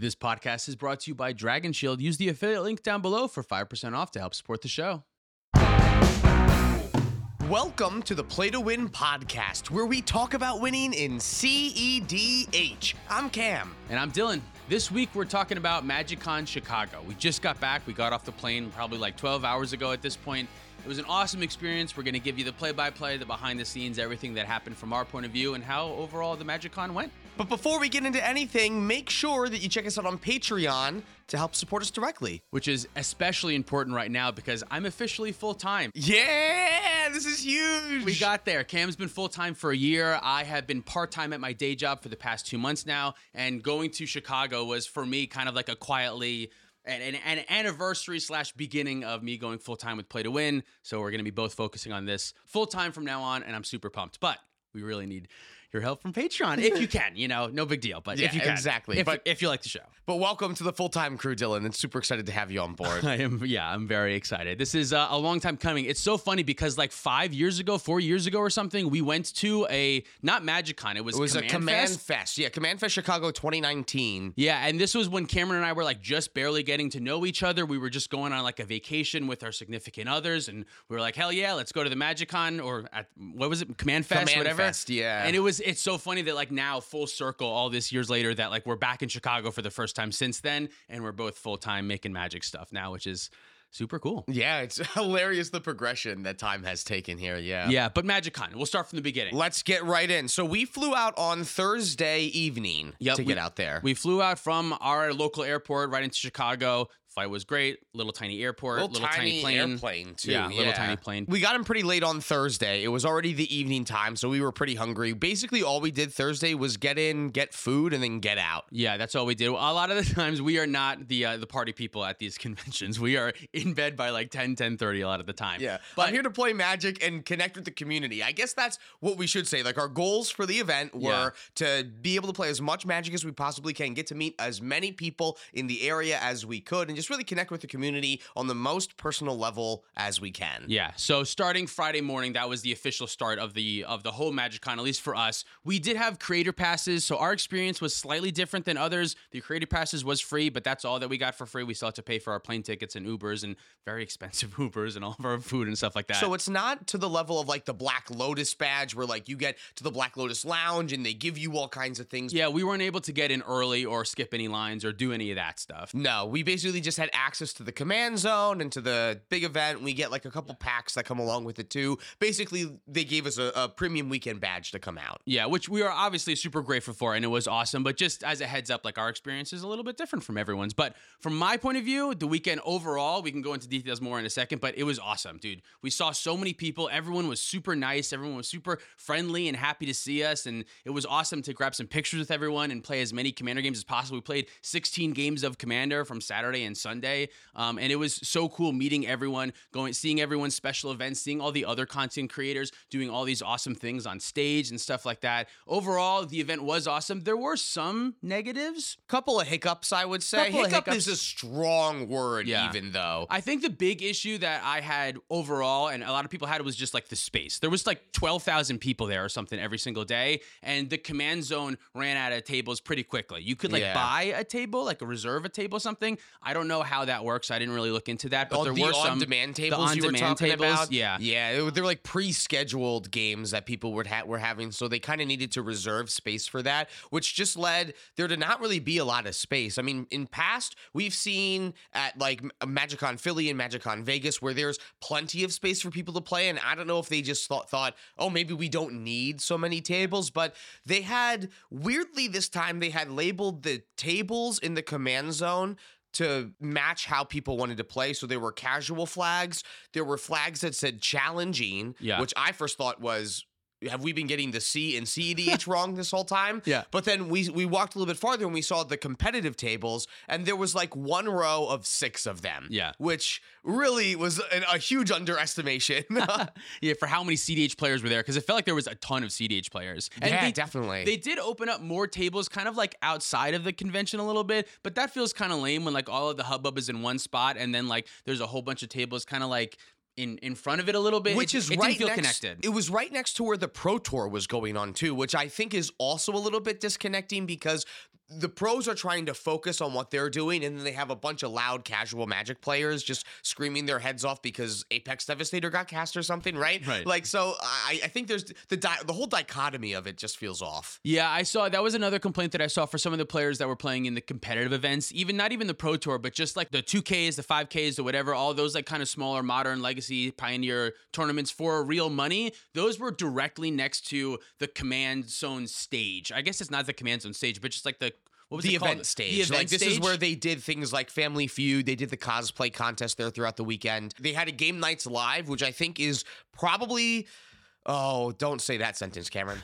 This podcast is brought to you by Dragon Shield. Use the affiliate link down below for 5% off to help support the show. Welcome to the Play to Win podcast, where we talk about winning in CEDH. I'm Cam. And I'm Dylan. This week we're talking about MagicCon Chicago. We just got back. We got off the plane probably like 12 hours ago at this point. It was an awesome experience. We're going to give you the play by play, the behind the scenes, everything that happened from our point of view, and how overall the MagicCon went. But before we get into anything, make sure that you check us out on Patreon to help support us directly. Which is especially important right now because I'm officially full time. Yeah, this is huge. We got there. Cam's been full time for a year. I have been part time at my day job for the past two months now. And going to Chicago was for me kind of like a quietly an, an, an anniversary slash beginning of me going full time with Play to Win. So we're going to be both focusing on this full time from now on, and I'm super pumped. But we really need your help from Patreon if you can. You know, no big deal, but Yeah, if you can, exactly. If, But- if you like the show. But welcome to the full time crew, Dylan. And super excited to have you on board. I am, yeah, I'm very excited. This is uh, a long time coming. It's so funny because like five years ago, four years ago or something, we went to a not MagicCon. It was It was Command a Command Fest. Fest. Yeah, Command Fest Chicago 2019. Yeah, and this was when Cameron and I were like just barely getting to know each other. We were just going on like a vacation with our significant others, and we were like, "Hell yeah, let's go to the MagicCon or at what was it, Command Fest, Command whatever." Fest, yeah. And it was it's so funny that like now full circle, all this years later, that like we're back in Chicago for the first time since then, and we're both full time making magic stuff now, which is super cool. Yeah, it's hilarious the progression that time has taken here. Yeah. Yeah, but MagicCon, we'll start from the beginning. Let's get right in. So we flew out on Thursday evening Yep, to we- get out there. We flew out from our local airport right into Chicago. Flight was great. Little tiny airport, little, tiny, plane. airplane too. Yeah, little tiny plane. We got him pretty late on Thursday. It was already the evening time, so we were pretty hungry. Basically, all we did Thursday was get in, get food, and then get out. Yeah, that's all we did. A lot of the times we are not the uh, the party people at these conventions. We are in bed by like 10, 10 30 a lot of the time. Yeah, But I'm here to play Magic and connect with the community. I guess that's what we should say. Like our goals for the event were Yeah. to be able to play as much Magic as we possibly can, get to meet as many people in the area as we could, and just really connect with the community on the most personal level as we can. Yeah. So starting Friday morning, that was the official start of the of the whole MagicCon, at least for us. We did have creator passes, so our experience was slightly different than others. The creator passes was free, but that's all that we got for free. We still had to pay for our plane tickets and Ubers and very expensive Ubers and all of our food and stuff like that. So it's not to the level of like the Black Lotus badge where like you get to the Black Lotus lounge and they give you all kinds of things. yeah, we weren't able to get in early or skip any lines or do any of that stuff. No, we basically just had access to the command zone and to the big event. We get like a couple packs that come along with it too. Basically, they gave us a, a premium weekend badge to come out. Yeah, which we are obviously super grateful for, and it was awesome. But just as a heads up, like our experience is a little bit different from everyone's. But from my point of view, the weekend overall, we can go into details more in a second, but it was awesome, dude. We saw so many people. Everyone was super nice. Everyone was super friendly and happy to see us. And it was awesome to grab some pictures with everyone and play as many Commander games as possible. We played 16 games of Commander from Saturday and Sunday. Um, and it was so cool meeting everyone, going, seeing everyone's special events, seeing all the other content creators doing all these awesome things on stage and stuff like that. Overall, the event was awesome. There were some negatives. Couple of hiccups, I would say. Couple Hiccup hiccups. is a strong word, Yeah. even though. I think the big issue that I had overall, and a lot of people had, was just like the space. There was like 12,000 people there or something every single day, and the command zone ran out of tables pretty quickly. You could like Yeah. buy a table, like reserve a table or something. I don't know how that works. I didn't really look into that, but Oh, there the were some on-demand the tables you were on-demand talking tables. about. Yeah, yeah, they're like pre-scheduled games that people would ha- were having, so they kind of needed to reserve space for that, which just led there to not really be a lot of space. I mean, in past we've seen at like MagicCon Philly and MagicCon Vegas where there's plenty of space for people to play, and I don't know if they just thought thought, oh, maybe we don't need so many tables, but they had weirdly this time they had labeled the tables in the command zone to match how people wanted to play. So there were casual flags. There were flags that said challenging, Yeah. which I first thought was. Have we been getting the C and CEDH wrong this whole time? Yeah. But then we we walked a little bit farther and we saw the competitive tables, and there was like one row of six of them. Yeah. Which really was an, a huge underestimation. yeah, for how many CDH players were there? Because it felt like there was a ton of CDH players. And Yeah, they- definitely. They did open up more tables, kind of like outside of the convention a little bit, but that feels kind of lame when like all of the hubbub is in one spot, and then like there's a whole bunch of tables kind of like in in front of it a little bit, which It- is it right didn't feel next, connected. It was right next to where the Pro Tour was going on too, which I think is also a little bit disconnecting because the pros are trying to focus on what they're doing, and then they have a bunch of loud casual Magic players just screaming their heads off because Apex Devastator got cast or something, right? Right. Like so, I, I think there's the di- the whole dichotomy of it just feels off. Yeah, I saw that was another complaint that I saw for some of the players that were playing in the competitive events, even not even the Pro Tour, but just like the 2Ks, the 5Ks, or whatever, all those like kind of smaller modern legacy pioneer tournaments for real money. Those were directly next to the command zone stage. I guess it's not the command zone stage, but just like the what was the it called? event stage. The event like this is where they did things like Family Feud. They did the cosplay contest there throughout the weekend. They had a game nights live, which I think is probably. Oh, don't say that sentence, Cameron.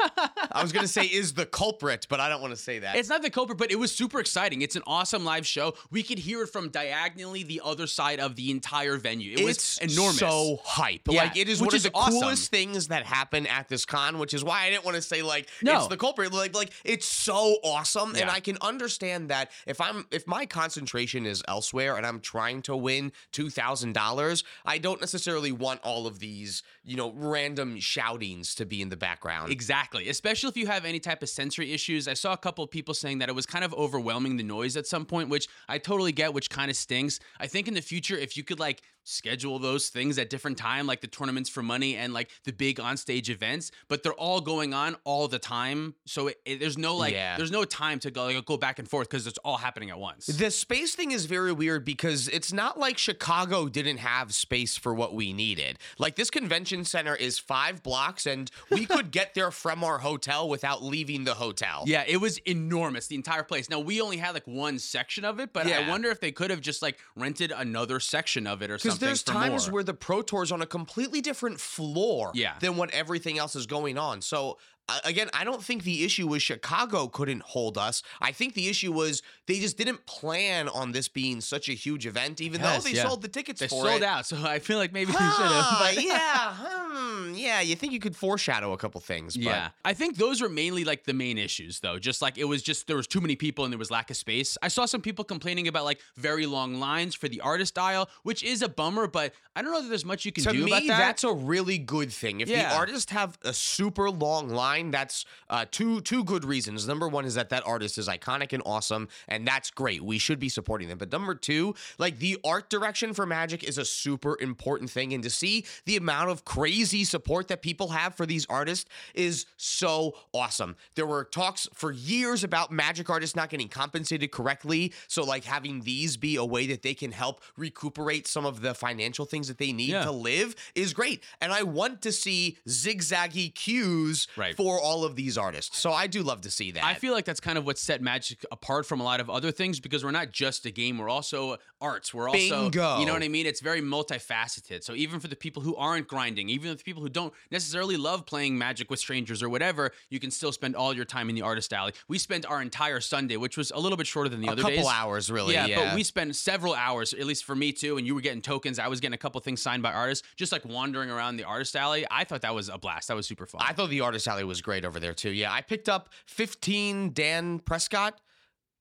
I was gonna say is the culprit, but I don't want to say that. It's not the culprit, but it was super exciting. It's an awesome live show. We could hear it from diagonally the other side of the entire venue. It it's was enormous. so hype. Yeah, like it is which one is of the awesome. coolest things that happen at this con, which is why I didn't want to say like No. it's the culprit. Like like it's so awesome, and I can understand that if I'm if my concentration is elsewhere and I'm trying to win two thousand dollars, I don't necessarily want all of these you know random shoutings to be in the background. Exactly. Especially if you have any type of sensory issues. I saw a couple of people saying that it was kind of overwhelming the noise at some point, which I totally get, which kind of stings. I think in the future, if you could like schedule those things at different time, like the tournaments for money and like the big on-stage events, but they're all going on all the time. So it, it- there's no like, Yeah. there's no time to go like, go back and forth because it's all happening at once. The space thing is very weird because it's not like Chicago didn't have space for what we needed. Like this convention center is five blocks and we could get there from our hotel without leaving the hotel. Yeah, it was enormous, the entire place. Now we only had like one section of it, but yeah. I wonder if they could have just like rented another section of it or Because there's times more. where the Pro Tour is on a completely different floor Yeah. than what everything else is going on. So, again, I don't think the issue was Chicago couldn't hold us. I think the issue was they just didn't plan on this being such a huge event, even Yes, though they yeah. sold the tickets They for sold it. out, so I feel like maybe they should have. yeah, hmm, yeah. You think you could foreshadow a couple things? But Yeah, I think those were mainly like the main issues, though. Just like it was just there was too many people and there was lack of space. I saw some people complaining about like very long lines for the artist aisle, which is a bummer. But I don't know that there's much you can to do me, about that. that's a really good thing. If Yeah. the artists have a super long line, that's uh, two two good reasons. Number one is that that artist is iconic and awesome, and that's great. We should be supporting them. But number two, like the art direction for Magic is a super important thing, and to see the amount of crazy support that people have for these artists is so awesome. There were talks for years about Magic artists not getting compensated correctly, so like having these be a way that they can help recuperate some of the financial things that they need Yeah. to live is great. And I want to see zigzaggy cues Right. for all of these artists. So I do love to see that. I feel like that's kind of what set Magic apart from a lot of other things because we're not just a game, we're also arts. We're also, Bingo. you know what I mean? It's very multifaceted. So even for the people who aren't grinding, even the people who don't necessarily love playing Magic with strangers or whatever, you can still spend all your time in the artist alley. We spent our entire Sunday, which was a little bit shorter than the a other couple days. hours, really. yeah, Yeah, but we spent several hours, at least for me too, and you were getting tokens. I was getting a couple things signed by artists, just like wandering around the artist alley. I thought that was a blast. That was super fun. I thought the artist alley was great over there too. Yeah, I picked up 15 Dan Prescott.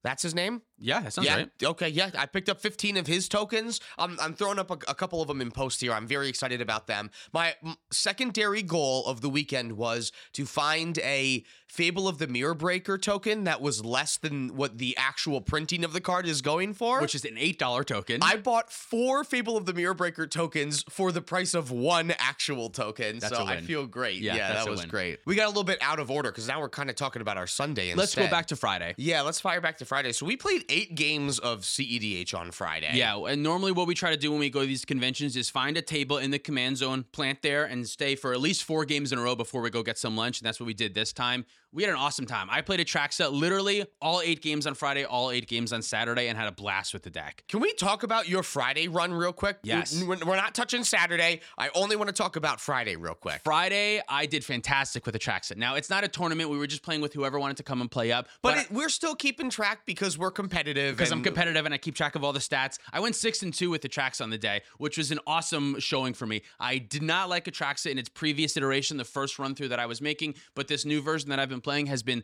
That's his name. Yeah, that sounds yeah. right. Okay. Yeah. I picked up 15 of his tokens. I'm, I'm throwing up a, a couple of them in post here. I'm very excited about them. My secondary goal of the weekend was to find a Fable of the Mirror Breaker token that was less than what the actual printing of the card is going for. Which is an eight dollar token. I bought four Fable of the Mirror Breaker tokens for the price of one actual token. That's so I feel great. Yeah, Yeah, that was win. great. We got a little bit out of order because now we're kind of talking about our Sunday instead. Let's go back to Friday. Yeah, let's fire back to Friday. So we played eight games of CEDH on Friday. Yeah, and normally what we try to do when we go to these conventions is find a table in the command zone, plant there, and stay for at least four games in a row before we go get some lunch. And that's what we did this time. We had an awesome time. I played Atraxa literally all eight games on Friday, all eight games on Saturday, and had a blast with the deck. Can we talk about your Friday run real quick? Yes. We're not touching Saturday. I only want to talk about Friday real quick. Friday, I did fantastic with the Atraxa. Now, it's not a tournament. We were just playing with whoever wanted to come and play up. But I- it, we're still keeping track because we're competitive. because I'm competitive and I keep track of all the stats. I went six and two with the Traxa on the day, which was an awesome showing for me. I did not like Atraxa in its previous iteration, the first run through that I was making, but this new version that I've been playing has been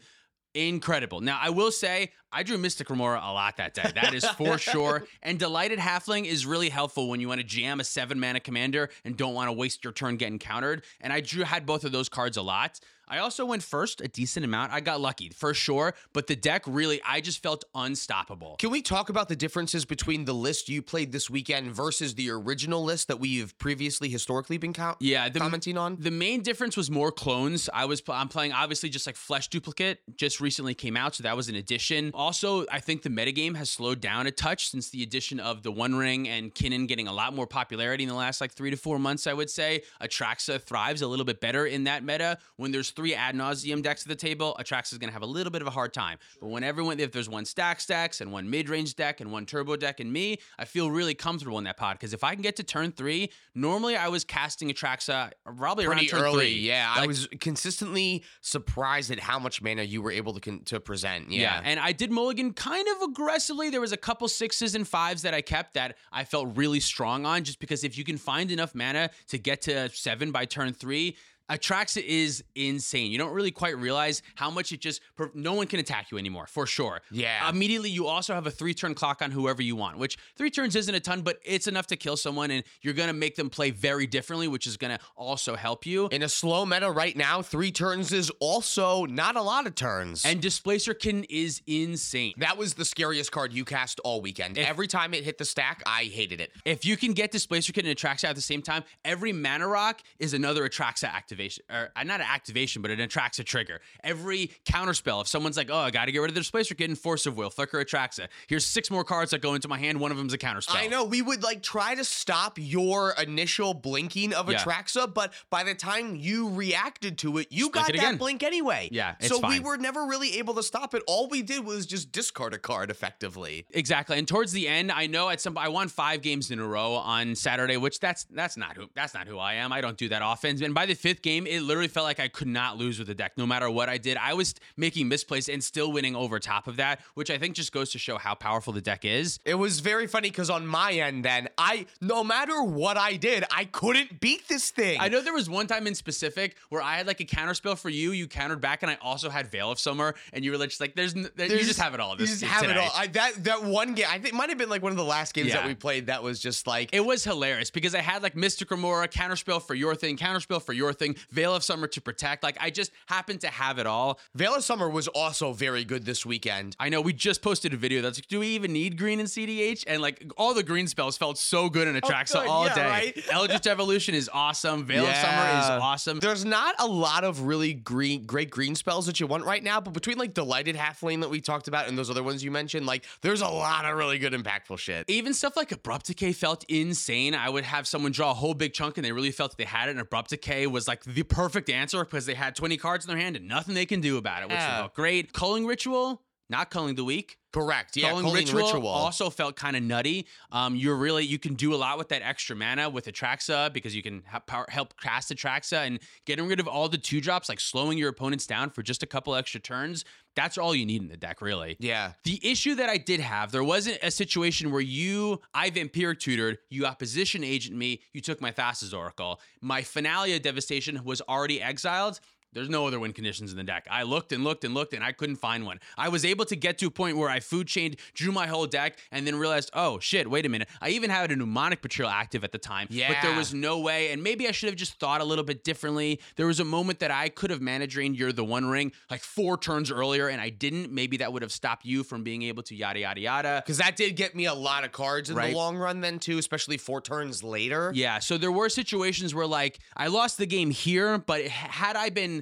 incredible. Now, I will say I drew Mystic Remora a lot that day. That is for sure. And Delighted Halfling is really helpful when you want to jam a seven mana commander and don't want to waste your turn getting countered. And I drew had both of those cards a lot. I also went first a decent amount. I got lucky for sure, but the deck really, I just felt unstoppable. Can we talk about the differences between the list you played this weekend versus the original list that we've previously historically been co- Yeah, the, commenting on? the main difference was more clones. I was I'm playing obviously just like Flesh Duplicate just recently came out, so that was an addition. Also, I think the metagame has slowed down a touch since the addition of the One Ring and Kinnan getting a lot more popularity in the last like three to four months. I would say Atraxa thrives a little bit better in that meta. When there's three ad nauseam decks at the table, Atraxa is going to have a little bit of a hard time. But when everyone, if there's one stack stacks and one mid range deck and one turbo deck and me, I feel really comfortable in that pod because if I can get to turn three, normally I was casting Atraxa probably around turn early, three. yeah. I was consistently surprised at how much mana you were able to con- to present. Yeah. Yeah. and I did mulligan kind of aggressively. There was a couple sixes and fives that I kept that I felt really strong on, just because if you can find enough mana to get to seven by turn three. Atraxa is insane. You don't really quite realize how much it just. No one can attack you anymore, for sure. Yeah. Immediately, you also have a three turn clock on whoever you want, which three turns isn't a ton, but it's enough to kill someone, and you're going to make them play very differently, which is going to also help you. In a slow meta right now, three turns is also not a lot of turns. And Displacer Kitten is insane. that was the scariest card you cast all weekend. Every time it hit the stack, I hated it. If you can get Displacer Kitten and Atraxa at the same time, every mana rock is another Atraxa activation. Or uh, not an activation, but it Atraxa trigger. Every counterspell, if someone's like, oh, I got to get rid of the Displacer Kitten and Force of Will, Flicker Atraxa. Here's six more cards that go into my hand. One of them's a counterspell. I know we would like try to stop your initial blinking of Yeah. Atraxa, but by the time you reacted to it, you Just got it that again. blink anyway. Yeah, so we were never really able to stop it. All we did was just discard a card effectively. Exactly. And towards the end, I know at some I won five games in a row on Saturday, which that's that's not who that's not who I am. I don't do that often. And by the fifth game, it literally felt like I could not lose with the deck, no matter what I did. I was making misplays and still winning over top of that, which I think just goes to show how powerful the deck is. It was very funny because on my end, then I no matter what I did, I couldn't beat this thing. I know there was one time in specific where I had like a counter spell for you, you countered back, and I also had Veil of Summer, and you were just like, "There's, n- there, you just have it all." This you just have it all. I, that that one game, I think, might have been like one of the last games that we played. That was just like It was hilarious because I had like Mystic Remora, counterspell for your thing, counterspell for your thing, Veil of Summer to protect. Like I just happen to have it all. Veil of Summer was also very good this weekend. I know we just posted a video that's like, do we even need green in CDH? And like all the green spells felt so good in Atraxa Oh, good. all Yeah, day. right? Eldritch Evolution is awesome. Veil of Summer is awesome. There's not a lot of really green, great green spells that you want right now, but between like Delighted Halfling that we talked about and those other ones you mentioned, like there's a lot of really good impactful shit. Even stuff like Abrupt Decay felt insane. I would have someone draw a whole big chunk and they really felt that they had it. And Abrupt Decay was like the perfect answer because they had 20 cards in their hand and nothing they can do about it, which Yeah. felt great. Culling Ritual, not Culling the Weak. Correct. Yeah, Culling Culling ritual, Ritual. also felt kind of nutty. Um, you're really you can do a lot with that extra mana with Atraxa because you can ha- power, help cast Atraxa and getting rid of all the two drops, like slowing your opponents down for just a couple extra turns. That's all you need in the deck, really. yeah. The issue that I did have, there wasn't a situation where you, I vampiric tutored, you opposition agent me, you took my Thassa's Oracle. My finale of devastation was already exiled. There's no other win conditions in the deck. I looked and looked and looked and I couldn't find one. I was able to get to a point where I food chained, drew my whole deck, and then realized, oh shit, wait a minute. I even had a Mnemonic Betrayal active at the time. But there was no way, and maybe I should have just thought a little bit differently. There was a moment that I could have mana drained you're the one ring like four turns earlier, and I didn't. Maybe that would have stopped you from being able to yada yada yada. Because that did get me a lot of cards in Right. the long run, then too, especially four turns later. Yeah, so there were situations where like I lost the game here, but had I been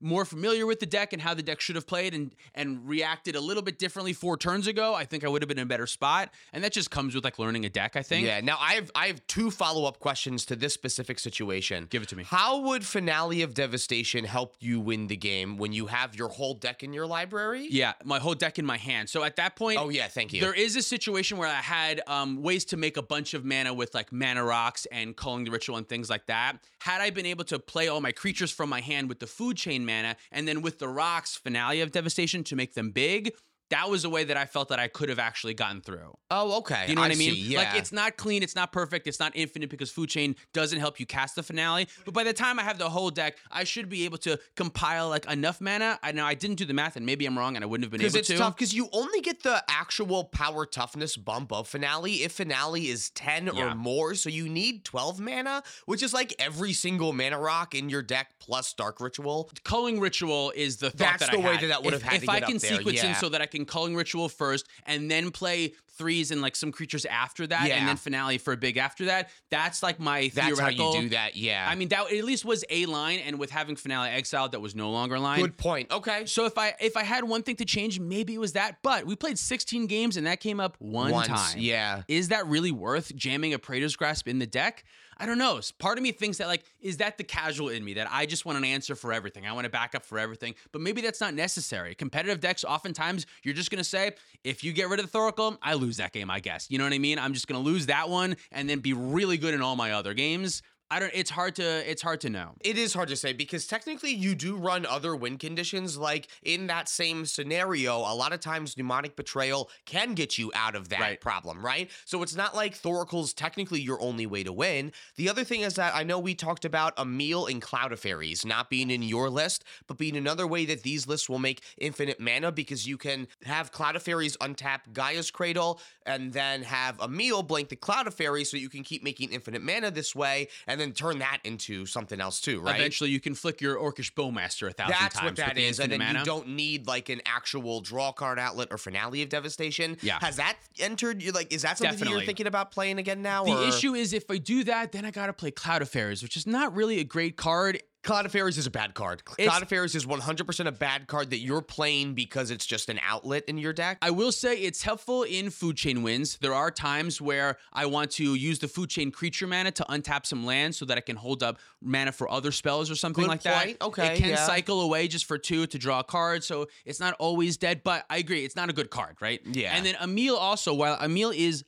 more familiar with the deck and how the deck should have played and and reacted a little bit differently four turns ago, I think I would have been in a better spot. And that just comes with like learning a deck, I think. Yeah. Now I have I have two follow up questions to this specific situation. Give it to me. How would Finale of Devastation help you win the game when you have your whole deck in your library? Yeah, my whole deck in my hand. So at that point, Oh yeah, thank you. There is a situation where I had um, ways to make a bunch of mana with like mana rocks and calling the ritual and things like that. Had I been able to play all my creatures from my hand with the food chain mana and then with the rocks finale of devastation to make them big, that was a way that I felt that I could have actually gotten through. Oh, okay. You know what I, mean? see, Yeah. Like it's not clean, it's not perfect, it's not infinite because Food Chain doesn't help you cast the finale. But by the time I have the whole deck, I should be able to compile like enough mana. I know I didn't do the math, and maybe I'm wrong, and I wouldn't have been able because able it's tough because you only get the actual power toughness bump of finale if finale is 10 Yeah. or more so you need 12 mana which is like every single mana rock in your deck plus dark ritual culling ritual is the thought That's that the I way had. that that would if, have had if to I can there, sequence in yeah. so that I can culling ritual first and then play threes and like some creatures after that, Yeah. and then finale for a big after that. That's like my that's how you do that yeah I mean, that at least was a line, and with having finale exiled, that was no longer a line. good point okay So if I if I had one thing to change, maybe it was that. But we played 16 games, and that came up one Once, time. yeah Is that really worth jamming a Praetor's Grasp in the deck? I don't know. Part of me thinks that like, is that the casual in me that I just want an answer for everything? I want a backup for everything. But maybe that's not necessary. Competitive decks, oftentimes you're just gonna say, if you get rid of the Thoracle, I lose that game, I guess. You know what I mean? I'm just gonna lose that one and then be really good in all my other games. I don't it's hard to it's hard to know. It is hard to say because technically you do run other win conditions. Like in that same scenario, a lot of times mnemonic betrayal can get you out of that Right. problem, right? So it's not like Thoracle's technically your only way to win. The other thing is that I know we talked about Emiel in Cloud of Fairies not being in your list, but being another way that these lists will make infinite mana because you can have Cloud of Fairies untap Gaia's Cradle and then have Emiel blank the Cloud of Fairies so you can keep making infinite mana this way and then turn that into something else too, right? Eventually you can flick your Orcish Bowmaster a thousand That's times. what with that the is, and then infinite you don't need like an actual draw card outlet or finale of devastation. Yeah. has that entered? You like, is that something Definitely. you're thinking about playing again now? The or? issue is if I do that, then I gotta play Cloud of Fairies, which is not really a great card. Cloud of Fairies is a bad card. It's- Cloud of Fairies is 100% a bad card that you're playing because it's just an outlet in your deck. I will say it's helpful in food chain wins. There are times where I want to use the food chain creature mana to untap some land so that I can hold up mana for other spells or something Good like point. that. Okay, It can yeah. cycle away just for two to draw a card, so it's not always dead, but I agree, it's not a good card, right? Yeah. And then Emiel also, while Emiel is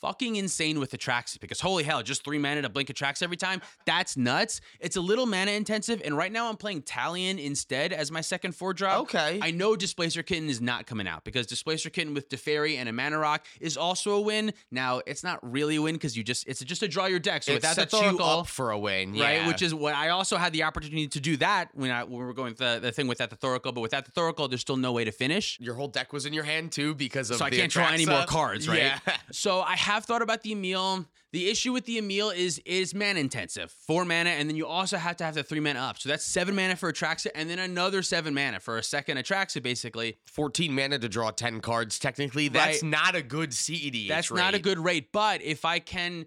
fucking insane with Atraxa because holy hell, just three mana to blink Atraxa every time. That's nuts. It's a little mana intensive, and right now I'm playing Talion instead as my second four drop. Okay. I know Displacer Kitten is not coming out because Displacer Kitten with Defairy and a Mana Rock is also a win. Now it's not really a win because you just it's just to draw your deck. So it without the sets you up for a win, right? Which is what I also had the opportunity to do that when I when we were going with the, the thing without the Thoracle, but without the Thoracle, there's still no way to finish. your whole deck was in your hand too because of the. So I can't draw any more cards, right? Yeah. So I have thought about the Emiel. The issue with the Emiel is is mana intensive, four mana, and then you also have to have the three mana up. So that's seven mana for Atraxa, and then another seven mana for a second Atraxa, basically. 14 mana to draw 10 cards. Technically, that's Right. not a good CED. That's not a good rate. But if I can.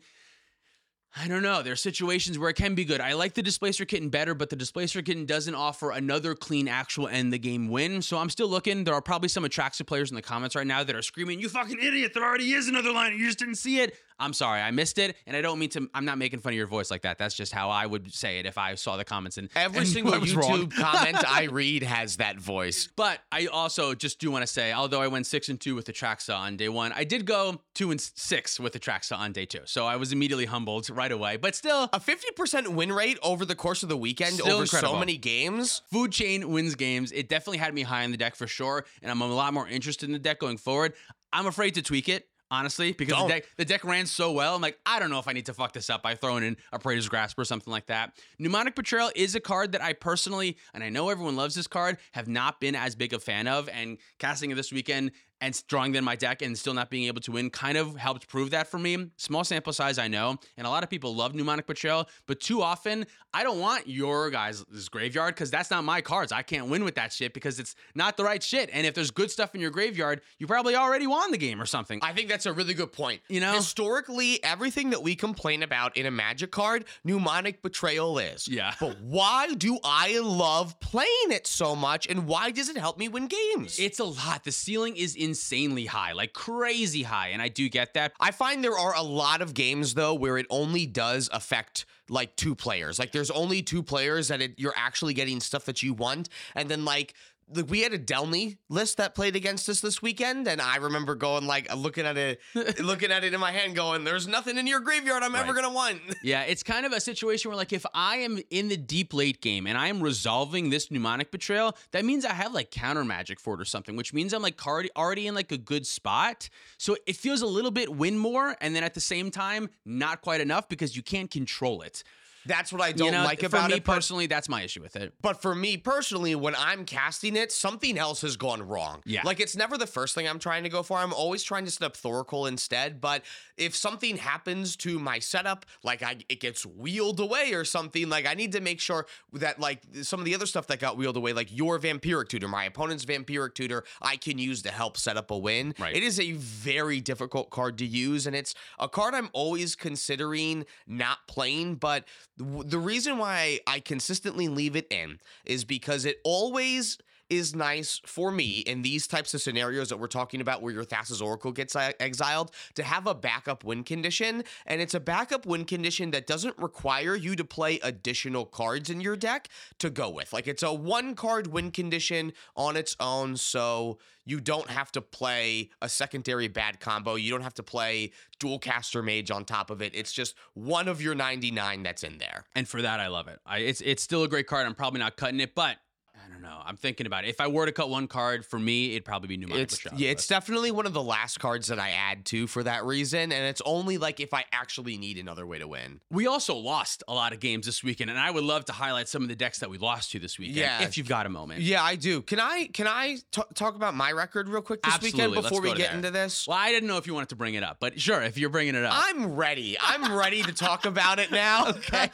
I don't know. There are situations where it can be good. I like the Displacer Kitten better, but the Displacer Kitten doesn't offer another clean, actual end the game win. So I'm still looking. There are probably some Atraxa players in the comments right now that are screaming, You fucking idiot. There already is another line. You just didn't see it. I'm sorry. I missed it. And I don't mean to, I'm not making fun of your voice like that. That's just how I would say it if I saw the comments. And Every and single I was wrong. YouTube comment I read has that voice. But I also just do want to say, although I went six and two with the Traxa on day one, I did go two and six with the Traxa on day two. So I was immediately humbled right away. But still, A 50% win rate over the course of the weekend over incredible. so many games. Food Chain wins games. It definitely had me high on the deck for sure, and I'm a lot more interested in the deck going forward. I'm afraid to tweak it. Honestly, because the deck, the deck ran so well, I'm like, I don't know if I need to fuck this up by throwing in a Praetor's Grasp or something like that. Mnemonic Betrayal is a card that I personally, and I know everyone loves this card, have not been as big a fan of. And casting it this weekend and drawing them my deck and still not being able to win kind of helped prove that for me. Small sample size, I know, and a lot of people love Mnemonic Betrayal, but too often I don't want your guys' graveyard because that's not my cards. I can't win with that shit because it's not the right shit. And if there's good stuff in your graveyard, you probably already won the game or something. I think that's a really good point. You know? historically, everything that we complain about in a magic card, mnemonic betrayal is. Yeah. But why do I love playing it so much and why does it help me win games? It's a lot. The ceiling is insanely high, like crazy high. And I do get that. I find there are a lot of games though where it only does affect like two players. Like there's only two players that it, you're actually getting stuff that you want, and then like like, we had a Delny list that played against us this weekend, and I remember going like looking at it, looking at it in my hand, going, "There's nothing in your graveyard I'm ever gonna want." Yeah, it's kind of a situation where, like, if I am in the deep late game and I am resolving this mnemonic betrayal, that means I have like counter magic for it or something, which means I'm like already already in like a good spot. So it feels a little bit win more, and then at the same time, not quite enough because you can't control it. That's what I don't you know, like for about me it. but- personally, that's my issue with it. But for me personally, when I'm casting it, something else has gone wrong. Yeah. Like it's never the first thing I'm trying to go for. I'm always trying to set up Thoracle instead. But if something happens to my setup, like I it gets wheeled away or something, like I need to make sure that like some of the other stuff that got wheeled away, like your vampiric tutor, my opponent's vampiric tutor, I can use to help set up a win. Right. It is a very difficult card to use, and it's a card I'm always considering not playing. But the reason why I consistently leave it in is because it always is nice for me in these types of scenarios that we're talking about where your Thassa's Oracle gets uh, exiled to have a backup win condition. And it's a backup win condition that doesn't require you to play additional cards in your deck to go with. Like it's a one card win condition on its own. So you don't have to play a secondary bad combo. You don't have to play Dualcaster Mage on top of it. It's just one of your 99 that's in there. And for that, I love it. I, it's it's still a great card. I'm probably not cutting it, but I don't know. I'm thinking about it. If I were to cut one card for me, it'd probably be Mnemonic It's yeah, it's definitely one of the last cards that I add to for that reason, and it's only like if I actually need another way to win. We also lost a lot of games this weekend, and I would love to highlight some of the decks that we lost to this weekend. Yeah. if you've got a moment. Yeah, I do. Can I can I t- talk about my record real quick this Absolutely. weekend before we get there. into this? Well, I didn't know if you wanted to bring it up, but sure, if you're bringing it up. I'm ready. I'm ready to talk about it now. Okay.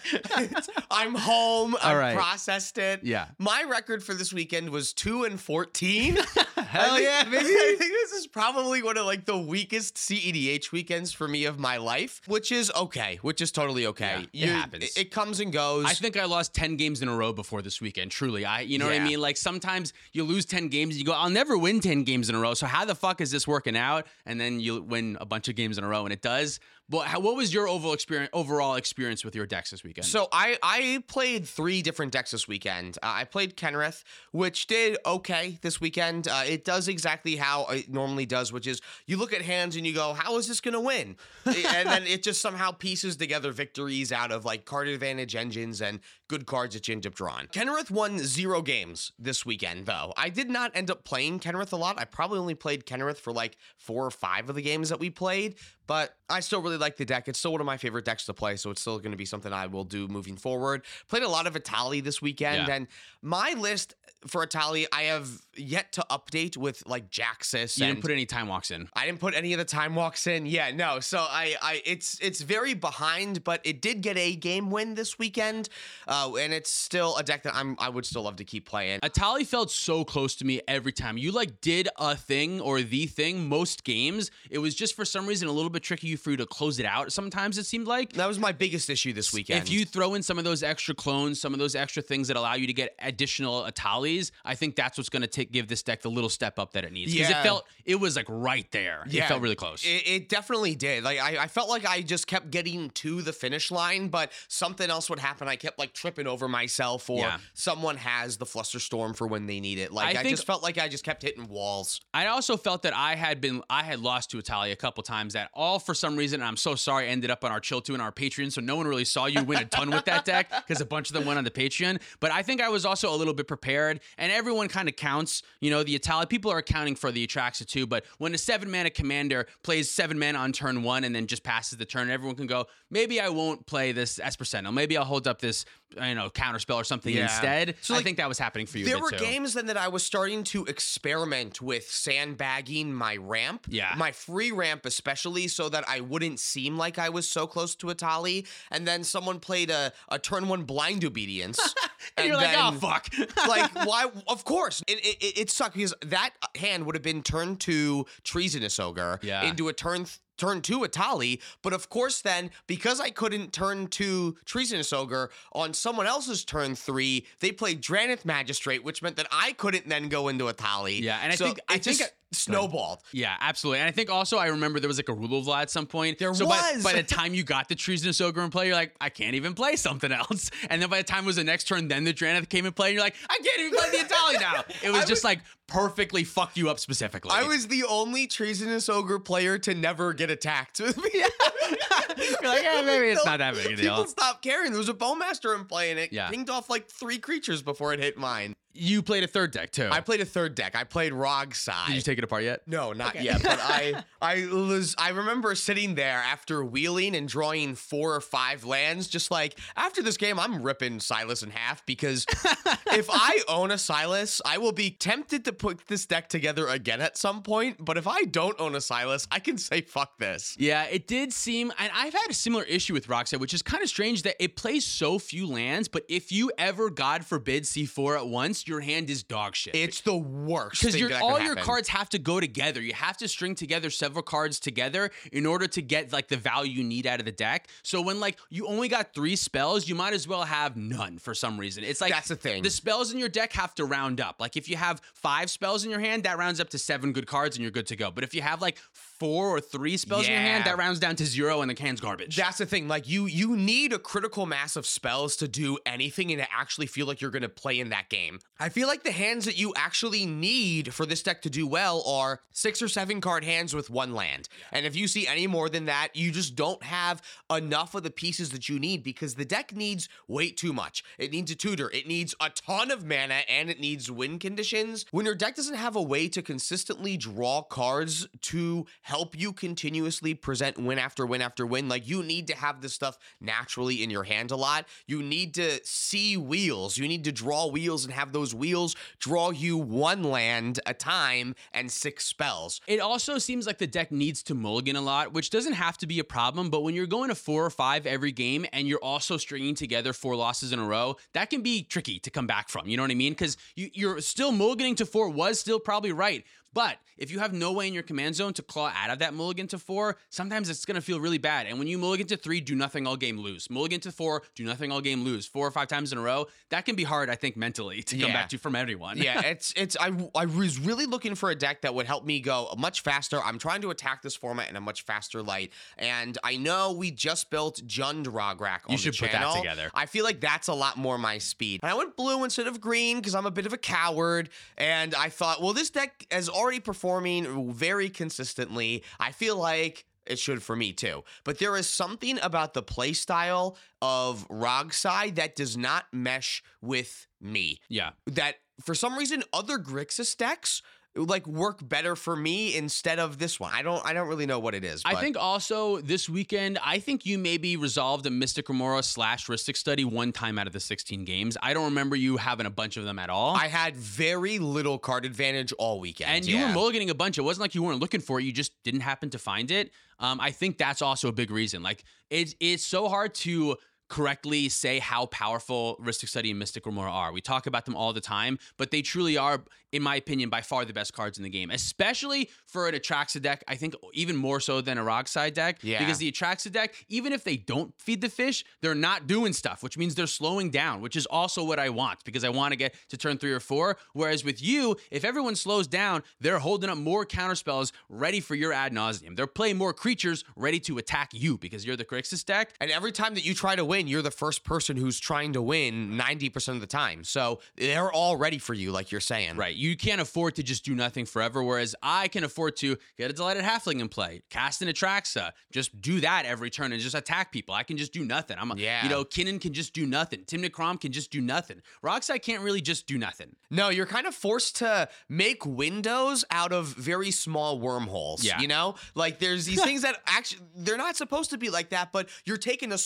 I'm home. All I've right. processed it. Yeah. My record for this weekend was two and fourteen. Hell think- yeah, baby. I think this is probably one of like the weakest CEDH weekends for me of my life, which is okay, which is totally okay. Yeah, it happens. It, it comes and goes. I think I lost 10 games in a row before this weekend. Truly. I you know what I mean? Like sometimes you lose 10 games and you go, I'll never win 10 games in a row. So how the fuck is this working out? And then you win a bunch of games in a row and it does. But how, what was your overall experience overall experience with your decks this weekend? So I I played three different decks this weekend. Uh, I played Kenrith, which did okay this weekend. Uh, it does exactly how it normally does, which is you look at hands and you go, "How is this going to win?" and then it just somehow pieces together victories out of like card advantage engines and good cards that you end up drawing. Kenrith won zero games this weekend, though. I did not end up playing Kenrith a lot. I probably only played Kenrith for like four or five of the games that we played, but I still really like the deck. It's still one of my favorite decks to play, so it's still going to be something I will do moving forward. Played a lot of Etali this weekend, Yeah. and my list for Etali, I have yet to update with like Jaxus. you didn't put any time walks in. I didn't put any of the time walks in. Yeah, no. So I, I, it's it's very behind, but it did get a game win this weekend, uh, and it's still a deck that I'm I would still love to keep playing. Etali felt so close to me every time. You like did a thing or the thing most games. It was just for some reason a little bit tricky for you to close it out. Sometimes it seemed like. That was my biggest issue this weekend. If you throw in some of those extra clones, some of those extra things that allow you to get additional Etalis, I think that's what's going to take give this deck the little step up that it needs. Because Yeah. it felt it was like right there. It felt really close. It, it definitely did. Like I, I felt like I just kept getting to the finish line, but something else would happen. I kept like tripping over myself, or Yeah. someone has the Flusterstorm for when they need it. Like I I, just felt like I just kept hitting walls. I also felt that I had been I had lost to Italia a couple times that all for some reason and I'm so sorry I ended up on our chill two and our Patreon so no one really saw you win a ton with that deck because a bunch of them went on the Patreon but I think I was also a little bit prepared and everyone kind of counts you know the Italian people are accounting for the Atraxa too but when a seven mana commander plays seven mana on turn one and then just passes the turn everyone can go maybe I won't play this Esper Sentinel maybe I'll hold up this you know counter spell or something Yeah. instead So, I think that was happening for you There were too. games then that I was starting to experiment with sandbagging my ramp. Yeah. My free ramp, especially, so that I wouldn't seem like I was so close to Etali. And then someone played a, a turn one blind obedience. and you're like oh fuck like why of course it, it, it- sucked because that hand would have been turned to treasonous ogre Yeah. into a turn th- turn two Etali, but of course then because I couldn't turn two treasonous ogre on someone else's turn three, they played Drannith Magistrate, which meant that I couldn't then go into Etali. Yeah, and I So think- I it think just snowballed. Yeah, absolutely. And I think also I remember there was like a rule of law at some point. There so was. By, by the time you got the treasonous ogre in play, you're like, I can't even play something else. And then by the time it was the next turn, then the Drannith came in play, and you're like, I can't even play the Etali now. It was I just was- like perfectly fucked you up specifically. I was the only treasonous ogre player to never get attacked with me. You're like, yeah, maybe it's not that big a deal. People stopped caring. There was a bowmaster in play, and it Yeah. pinged off like three creatures before it hit mine. You played a third deck too. I played a third deck. I played Rogside. Did you take it apart yet? No, not Okay. yet. But I, I was, I remember sitting there after wheeling and drawing four or five lands. Just like after this game, I'm ripping Silas in half because if I own a Silas, I will be tempted to put this deck together again at some point. But if I don't own a Silas, I can say fuck this. Yeah, it did seem, and I've had a similar issue with Roxette, which is kind of strange that it plays so few lands, but if you ever, God forbid, C4 at once, your hand is dog shit. It's the worst. because thing your that all your happen. cards have to go together. You have to string together several cards together in order to get like the value you need out of the deck. So when like you only got three spells, you might as well have none for some reason. It's like That's the thing. The spells in your deck have to round up. Like if you have five spells in your hand, that rounds up to seven good cards and you're good to go. But if you have like four or three spells in your hand, that rounds down to zero and the can's garbage. That's the thing. Like you, you need a critical mass of spells to do anything and to actually feel like you're going to play in that game. I feel like the hands that you actually need for this deck to do well are six or seven card hands with one land. And if you see any more than that, you just don't have enough of the pieces that you need because the deck needs way too much. It needs a tutor. It needs a ton of mana and it needs win conditions. When your deck doesn't have a way to consistently draw cards to help you continuously present win after win after win, like you need to have this stuff naturally in your hand a lot. You need to see wheels. You need to draw wheels and have those wheels draw you one land a time and six spells. It also seems like the deck needs to mulligan a lot, which doesn't have to be a problem. But when you're going to four or five every game and you're also stringing together four losses in a row, that can be tricky to come back from. You know what I mean? Because you, you're still mulliganing to four was still probably right. But if you have no way in your command zone to claw out of that mulligan to four, sometimes it's going to feel really bad. And when you mulligan to three, do nothing all game, lose. Mulligan to four, do nothing all game, lose. Four or five times in a row, that can be hard, I think, mentally to come Yeah. back to from everyone. yeah, it's it's I I was really looking for a deck that would help me go much faster. I'm trying to attack this format in a much faster light, and I know we just built Jund Rograkh on You should the put that together. I feel like that's a lot more my speed. And I went blue instead of green because I'm a bit of a coward, and I thought, well, this deck is already performing very consistently. I feel like it should for me too. But there is something about the playstyle of Rogside that does not mesh with me Yeah. that for some reason other Grixis decks like work better for me instead of this one. I don't I don't really know what it is. I think also this weekend, I think you maybe resolved a Mystic Remora slash Rhystic Study one time out of the 16 games. I don't remember you having a bunch of them at all. I had very little card advantage all weekend. and you yeah. were mulliganing a bunch. It wasn't like you weren't looking for it. You just didn't happen to find it. Um, I think that's also a big reason. Like it's it's so hard to correctly say how powerful Rhystic Study and Mystic Remora are. We talk about them all the time, but they truly are, in my opinion, by far the best cards in the game, especially for an Atraxa deck. I think even more so than a Rockside deck. Yeah. Because the Atraxa deck, even if they don't feed the fish, they're not doing stuff, which means they're slowing down, which is also what I want because I want to get to turn three or four. Whereas with you, if everyone slows down, they're holding up more counterspells ready for your ad nauseam. They're playing more creatures ready to attack you because you're the Grixis deck. and every time that you try to win, you're the first person who's trying to win 90% of the time. So they're all ready for you, like you're saying. Right. You can't afford to just do nothing forever, whereas I can afford to get a delighted halfling in play, cast an Atraxa, just do that every turn and just attack people. I can just do nothing. I'm a, Yeah. you know, Kinnan can just do nothing. Tymna Kraum can just do nothing. Roxai can't really just do nothing. No, you're kind of forced to make windows out of very small wormholes. Yeah. You know? Like there's these things that actually they're not supposed to be like that, but you're taking a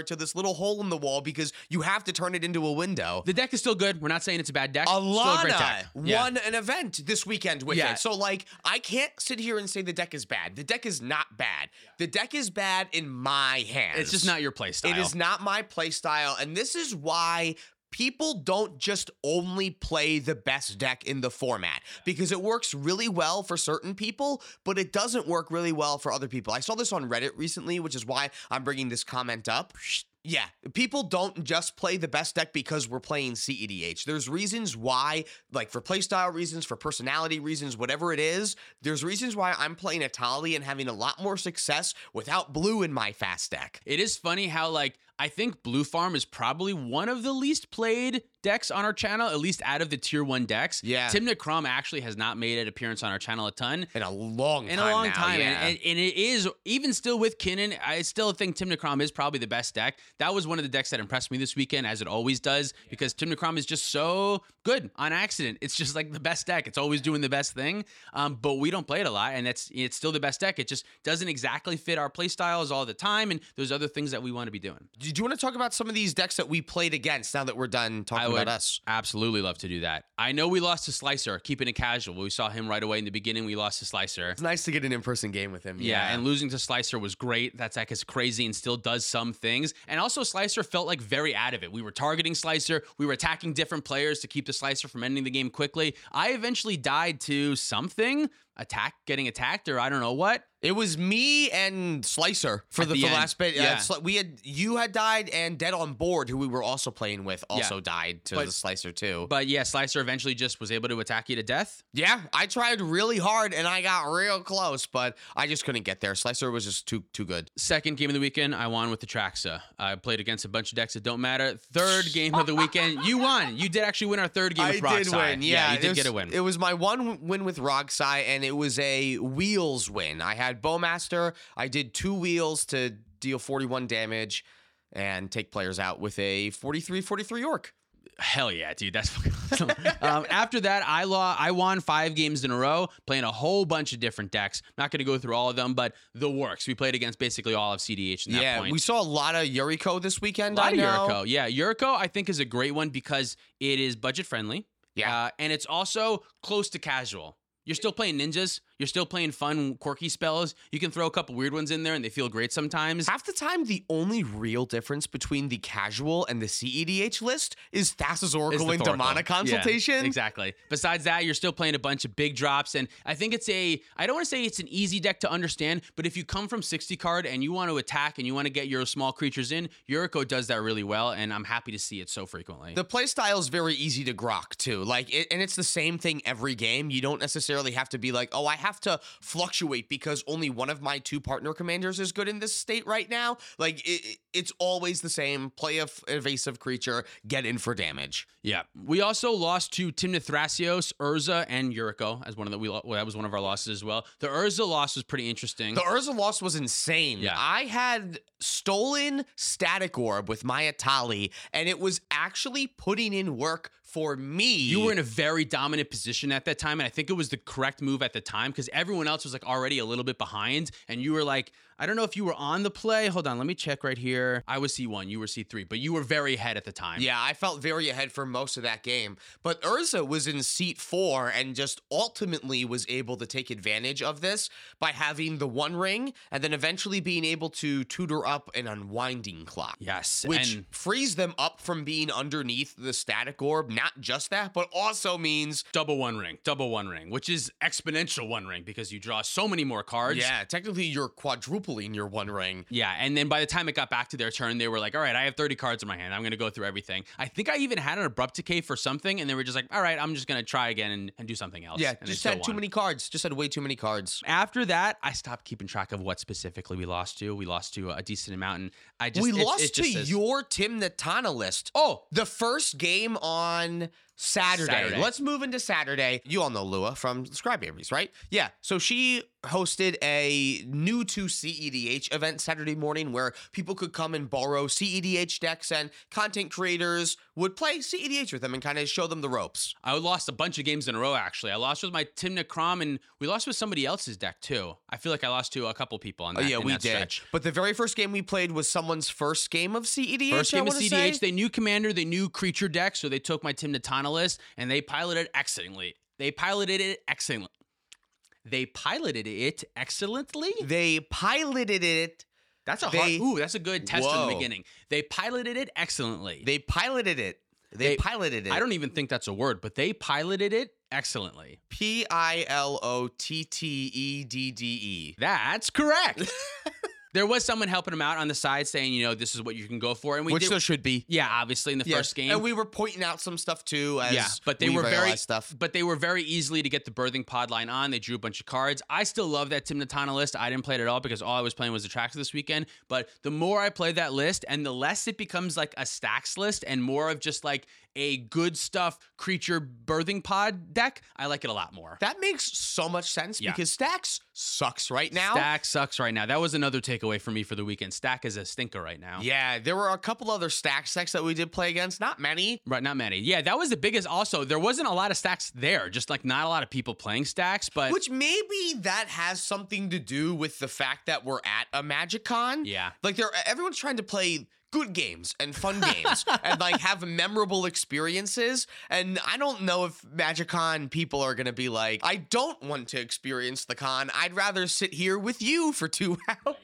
sledgehammer to this little hole in the wall because you have to turn it into a window. The deck is still good. We're not saying it's a bad deck. Still a great Alana deck. Yeah. won an event this weekend with Yeah. it. So like I can't sit here and say the deck is bad. The deck is not bad. The deck is bad in my hands. It's just not your play style. It is not my play style, and this is why people don't just only play the best deck in the format because it works really well for certain people, but it doesn't work really well for other people. I saw this on Reddit recently, which is why I'm bringing this comment up. Yeah, people don't just play the best deck because we're playing CEDH. There's reasons why, like for playstyle reasons, for personality reasons, whatever it is, there's reasons why I'm playing Etali and having a lot more success without blue in my fast deck. It is funny how like I think Blue Farm is probably one of the least played decks on our channel, at least out of the tier one decks. Yeah. Tymna Kraum actually has not made an appearance on our channel a ton. In a long In time. a long now, time. yeah. And, and, and it is, even still with Kinnan, I still think Tymna Kraum is probably the best deck. That was one of the decks that impressed me this weekend, as it always does, because Tymna Kraum is just so good on accident. It's just like the best deck. It's always doing the best thing. Um, but we don't play it a lot, and it's it's still the best deck. It just doesn't exactly fit our play styles all the time, and there's other things that we want to be doing. Do you want to talk about some of these decks that we played against now that we're done talking I would about us? absolutely love to do that. I know we lost to Slicer, keeping it casual. We saw him right away in the beginning. We lost to Slicer. It's nice to get an in person game with him. Yeah, and losing to Slicer was great. That's like is crazy and still does some things. And also Slicer felt like very out of it. We were targeting Slicer. We were attacking different players to keep the Slicer from ending the game quickly. I eventually died to something, attack, getting attacked, or I don't know what. It was me and Slicer for At the, the for end, last bit. yeah. Uh, we had you had died and Dead on Board, who we were also playing with, also died to But- the Slicer too. But yeah, Slicer eventually just was able to attack you to death. yeah, I tried really hard and I got real close, but I just couldn't get there. Slicer was just too too good. Second game of the weekend, I won with the Traxa. I played against a bunch of decks that don't matter. Third game of the weekend, you won. You did actually win our third game with did win. Yeah, you it did was- get a win. It was my one win with Rogsai, and it was a wheels win. I had Bowmaster. I did two wheels to deal 41 damage and take players out with a 43 43 orc. Hell yeah, dude. That's fucking awesome. um, after that, I law I won five games in a row, playing a whole bunch of different decks. Not going to go through all of them, but the works. We played against basically all of CDH. In that Yeah, point. we saw a lot of Yuriko this weekend. a lot I of know. Yuriko. Yeah, Yuriko I think is a great one because it is budget friendly. Yeah. uh, and it's also close to casual. You're still playing ninjas. You're still playing fun, quirky spells. You can throw a couple weird ones in there, and they feel great sometimes. Half the time, the only real difference between the casual and the CEDH list is Thassa's Oracle and. Demonic Yeah, Consultation. exactly. Besides that, you're still playing a bunch of big drops, and I think it's a. I don't want to say it's an easy deck to understand, but if you come from 60 card and you want to attack and you want to get your small creatures in, Yuriko does that really well, and I'm happy to see it so frequently. The playstyle is very easy to grok too. Like, it, and it's the same thing every game. You don't necessarily have to be like, oh, I have to fluctuate because only one of my two partner commanders is good in this state right now. Like, it, it- it's always the same. Play a f- evasive creature, get in for damage. yeah, we also lost to Tymna Thrasios, Urza, and Yuriko as one of the. We, lo- well, that was one of our losses as well. The Urza loss was pretty interesting. The Urza loss was insane. Yeah. I had stolen Static Orb with my Etali, and it was actually putting in work for me. You were in a very dominant position at that time, and I think it was the correct move at the time because everyone else was like already a little bit behind, and you were like, I don't know if you were on the play. Hold on, let me check right here. I was C1, you were C3, but you were very ahead at the time. Yeah, I felt very ahead for most of that game. But Urza was in seat four and just ultimately was able to take advantage of this by having the one ring and then eventually being able to tutor up an unwinding clock. Yes, Which and frees them up from being underneath the static orb. Not just that, but also means, double one ring, double one ring, which is exponential one ring because you draw so many more cards. yeah, technically you're quadrupling your one ring. Yeah, and then by the time it got back to their turn, they were like, "All right, I have 30 cards in my hand. I'm going to go through everything." I think I even had an abrupt decay for something, and they were just like, "All right, I'm just going to try again and, and do something else." Yeah, and just had too won. many cards. Just had way too many cards. After that, I stopped keeping track of what specifically we lost to. We lost to a decent amount, and I just we it's- lost it to says- your Tymna Tana list. Oh, The first game on Saturday. Saturday. Let's move into Saturday. You all know Lua from Scribaries, right? Yeah. So she hosted a new to CEDH event Saturday morning where people could come and borrow CEDH decks and content creators would play CEDH with them and kind of show them the ropes. I lost a bunch of games in a row. Actually, I lost with my Tymna Kraum and we lost with somebody else's deck too. I feel like I lost to a couple people on Oh, that. yeah, we did. Stretch. But the very first game we played was someone's first game of CEDH. First game of wanna say. they knew commander, they knew creature deck, so they took my Tymna Tana list and they piloted excellently. They piloted it excellently. They piloted it excellently. They piloted it. That's a They- hard. Ooh, that's a good test in the beginning. They piloted it excellently. They piloted it. They, They- piloted it. I don't even think that's a word, but they piloted it excellently. P I L O T T E D D E. That's correct. There was someone helping him out on the side saying, you know, this is what you can go for. And we Which did, there should be. yeah, obviously in the first game. And we were pointing out some stuff too. As yeah, but they we were very stuff. but they were very easily to get the birthing pod line on. They drew a bunch of cards. I still love that Tymna Tana list. I didn't play it at all because all I was playing was the tracks this weekend. But the more I play that list, and the less it becomes like a stacks list, and more of just like a good stuff creature birthing pod deck, I like it a lot more. That makes so much sense Yeah. because Stacks sucks right now. Stack sucks right now. That was another takeaway for me for the weekend. Stack is a stinker right now. Yeah, there were a couple other stack decks that we did play against. Not many. Right, not many. Yeah, that was the biggest. Also, there wasn't a lot of stacks there. Just like not a lot of people playing stacks. But Which maybe that has something to do with the fact that we're at a Magic Con. yeah, Like they're everyone's trying to play good games and fun games and like have memorable experiences. And I don't know if MagicCon people are gonna be like, I don't want to experience the con. I'd rather sit here with you for two hours.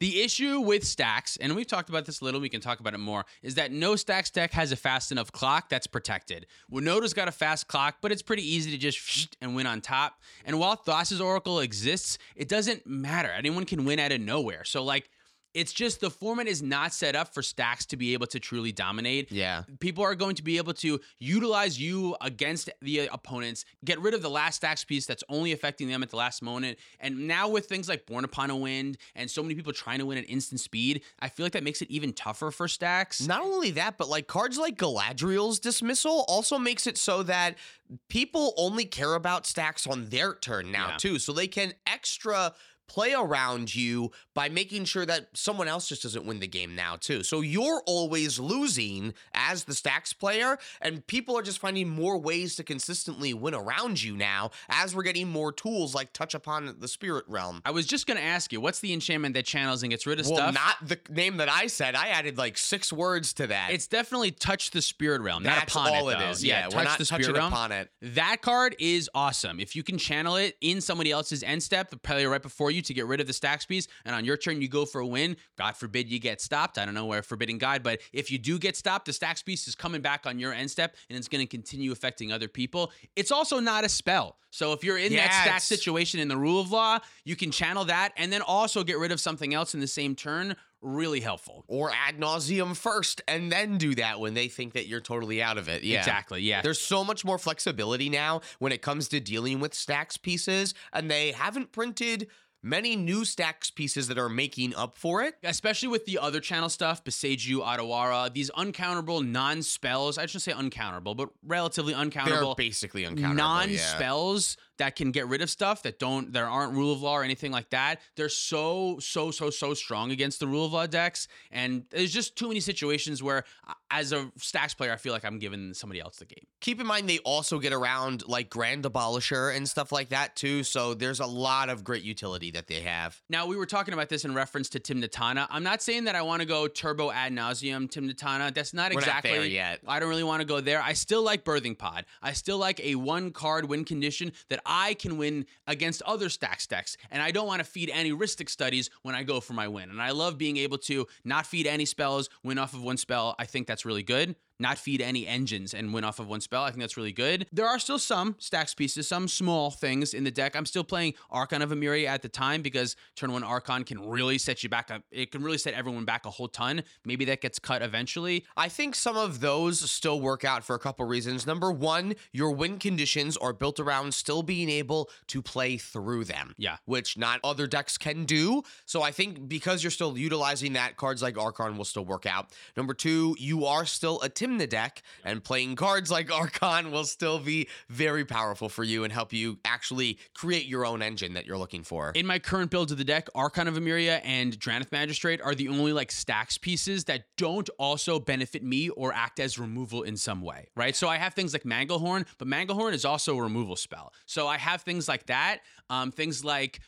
The issue with stacks, and we've talked about this a little, we can talk about it more, is that no stacks deck has a fast enough clock that's protected. Winota's got a fast clock, but it's pretty easy to just and win on top. And while Thassa's Oracle exists, it doesn't matter. Anyone can win out of nowhere. So, like, it's just the format is not set up for stacks to be able to truly dominate. Yeah. People are going to be able to utilize you against the opponents, get rid of the last stacks piece that's only affecting them at the last moment. And now with things like Borne Upon a Wind and so many people trying to win at instant speed, I feel like that makes it even tougher for stacks. Not only that, but like cards like Galadriel's dismissal also makes it so that people only care about stacks on their turn now Yeah. too. So they can extra play around you by making sure that someone else just doesn't win the game now too. So you're always losing as the stacks player and people are just finding more ways to consistently win around you now as we're getting more tools like touch upon the spirit realm. I was just going to ask you, what's the enchantment that channels and gets rid of Well, stuff? not the name that I said. I added like six words to that. it's definitely touch the spirit realm, That's not upon all it. it though. is. Yeah, touch we're not the spirit touching realm. upon it. That card is awesome. If you can channel it in somebody else's end step, the player right before you to get rid of the stacks piece, and on your turn you go for a win, God forbid you get stopped. I don't know where Forbidden Guide, but if you do get stopped, the stacks piece is coming back on your end step and it's going to continue affecting other people. It's also not a spell. So if you're in Yeah, that stack situation in the rule of law, you can channel that and then also get rid of something else in the same turn. Really helpful. or ad nauseam first and then do that when they think that you're totally out of it. Yeah. Exactly. Yeah. There's so much more flexibility now when it comes to dealing with stacks pieces, and they haven't printed many new stacks pieces that are making up for it. especially with the other channel stuff, Boseiju, Otawara, these uncounterable non-spells. I shouldn't say uncounterable, but relatively They're basically uncounterable. yeah. non-spells that can get rid of stuff that don't there aren't rule of law or anything like that. They're so so so so strong against the rule of law decks, and there's just too many situations where, uh, as a stacks player, I feel like I'm giving somebody else the game. Keep in mind they also get around like Grand Abolisher and stuff like that too. So there's a lot of great utility that they have. Now we were talking about this in reference to Tymna Tana. I'm not saying that I want to go turbo ad nauseam Tymna Tana. That's not We're not exactly there yet. I don't really want to go there. I still like Birthing Pod. I still like a one card win condition that I can win against other stack stacks. And I don't want to feed any Rhystic studies when I go for my win. And I love being able to not feed any spells, win off of one spell. I think that's really good. Not feed any engines and win off of one spell. I think that's really good. There are still some stacks pieces, some small things in the deck. I'm still playing Archon of Emeria at the time because turn one Archon can really set you back. A, it can really set everyone back a whole ton. Maybe that gets cut eventually. I think some of those still work out for a couple reasons. Number one, your win conditions are built around still being able to play through them. Yeah. Which not other decks can do. So I think because you're still utilizing that, cards like Archon will still work out. Number two, you are still Tymna deck, and playing cards like Archon will still be very powerful for you and help you actually create your own engine that you're looking for. In my current build of the deck, Archon of Emeria and Drannith Magistrate are the only like stacks pieces that don't also benefit me or act as removal in some way, right? So I have things like Manglehorn, but Manglehorn is also a removal spell. So I have things like that, um, things like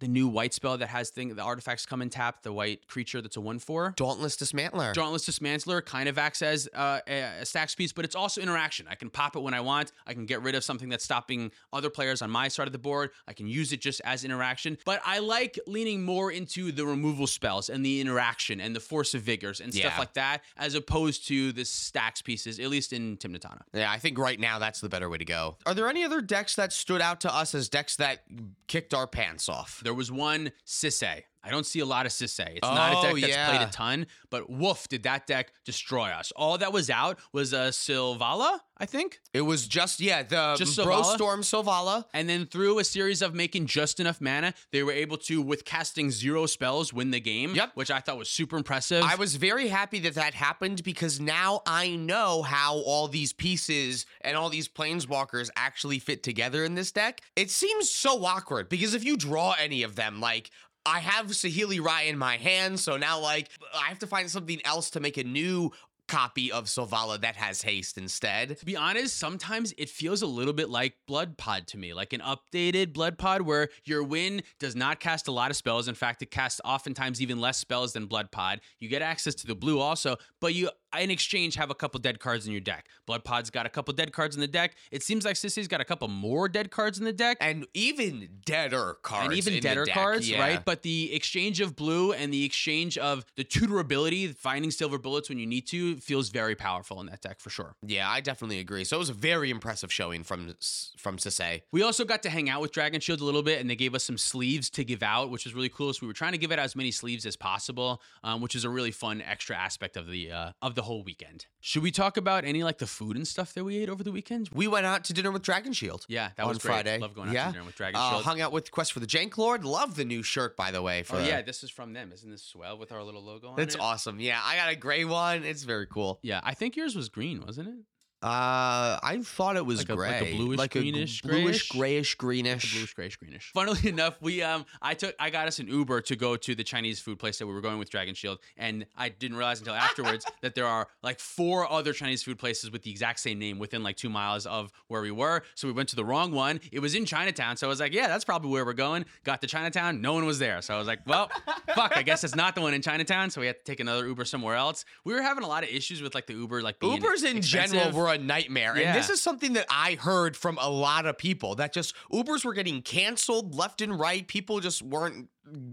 the new white spell that has thing the artifacts come and tap the white creature that's a one four. Dauntless Dismantler. Dauntless Dismantler kind of acts as uh, a, a stacks piece, but it's also interaction. I can pop it when I want. I can get rid of something that's stopping other players on my side of the board. I can use it just as interaction. But I like leaning more into the removal spells and the interaction and the force of vigors and stuff Yeah. like that, as opposed to the stacks pieces, at least in Tymna Tana. Yeah, I think right now that's the better way to go. Are there any other decks that stood out to us as decks that kicked our pants off? There was one Sisay I don't see a lot of Sisay. It's not a Oh, deck that's played a ton, but woof, did that deck destroy us. All that was out was a Silvala, I think. It was just yeah, the Just Bro Silvala? Storm Silvala. And then through a series of making just enough mana, they were able to, with casting zero spells, win the game. Yep. Which I thought was super impressive. I was very happy that that happened because now I know how all these pieces and all these planeswalkers actually fit together in this deck. It seems so awkward because if you draw any of them, like I have Saheeli Rai in my hand, so now like I have to find something else to make a new copy of Silvala that has haste instead. To be honest, sometimes it feels a little bit like Blood Pod to me, like an updated Blood Pod where your win does not cast a lot of spells. In fact, it casts oftentimes even less spells than Blood Pod. You get access to the blue also, but you in exchange have a couple dead cards in your deck. Blood Pod's got a couple dead cards in the deck. It seems like Sisay's got a couple more dead cards in the deck. And even deader cards. and even deader cards, yeah. right? But the exchange of blue and the exchange of the tutor ability, finding silver bullets when you need to, feels very powerful in that deck for sure. Yeah, I definitely agree. So it was a very impressive showing from from Sisay. We also got to hang out with Dragon Shield a little bit, and they gave us some sleeves to give out, which was really cool. So we were trying to give out as many sleeves as possible, um, which is a really fun extra aspect of the uh, of the whole weekend. Should we talk about any like the food and stuff that we ate over the weekend? We went out to dinner with Dragon Shield. Yeah, that was great. Friday. Love going out yeah. to dinner with Dragon Uh, Shield. hung out with Quest for the Jank Lord. Love the new shirt, by the way. For oh yeah, this is from them. Isn't this swell with our little logo on it's it? awesome. Yeah, I got a gray one. It's very cool. Yeah, I think yours was green, wasn't it? Uh, I thought it was Like a- gray, like a bluish, like a greenish, bluish, grayish? grayish, greenish. bluish, grayish, greenish. Funnily enough, we um, I took, I got us an Uber to go to the Chinese food place that we were going with Dragon Shield, and I didn't realize until afterwards that there are like four other Chinese food places with the exact same name within like two miles of where we were. So we went to the wrong one. It was in Chinatown, so I was like, yeah, that's probably where we're going. Got to Chinatown, no one was there, so I was like, well, fuck, I guess it's not the one in Chinatown. So we had to take another Uber somewhere else. We were having a lot of issues with like the Uber, like being Ubers in general expensive. Were a nightmare. Yeah. And this is something that I heard from a lot of people that just Ubers were getting canceled left and right. People just weren't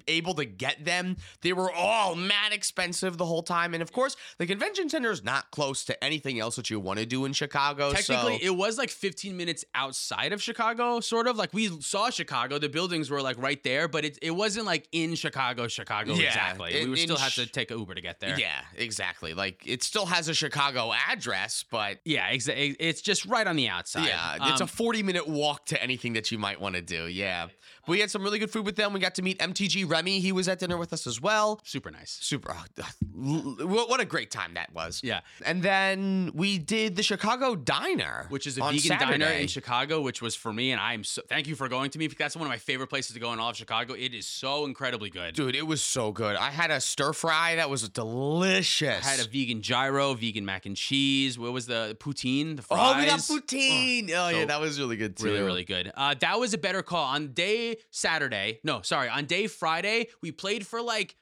able to get them. They were all mad expensive the whole time. And of course, the convention center is not close to anything else that you want to do in Chicago. Technically, so it was like 15 minutes outside of Chicago, sort of. Like we saw Chicago, the buildings were like right there, but it, it wasn't like in Chicago, Chicago Yeah, exactly. we still have sh- to take an Uber to get there. yeah, exactly. Like it still has a Chicago address, but Yeah, exa- it's just right on the outside. Yeah, it's a Um, 40 minute walk to anything that you might want to do. Yeah. We had some really good food with them. We got to meet MTG Remy. He was at dinner with us as well. super nice. Super. oh, what a great time that was. Yeah. And then we did the Chicago Diner, Which is a vegan diner in Chicago, which was for me, and I'm so thank you for going to me because that's one of my favorite places to go in all of Chicago. It is so incredibly good. Dude, it was so good. I had a stir fry that was delicious. I had a vegan gyro, vegan mac and cheese. What was the poutine? The fries. Oh, we got poutine. Oh, so yeah, that was really good too. Really, really good. Uh, that was a better call. On day Saturday, no, sorry, on day Friday, we played for like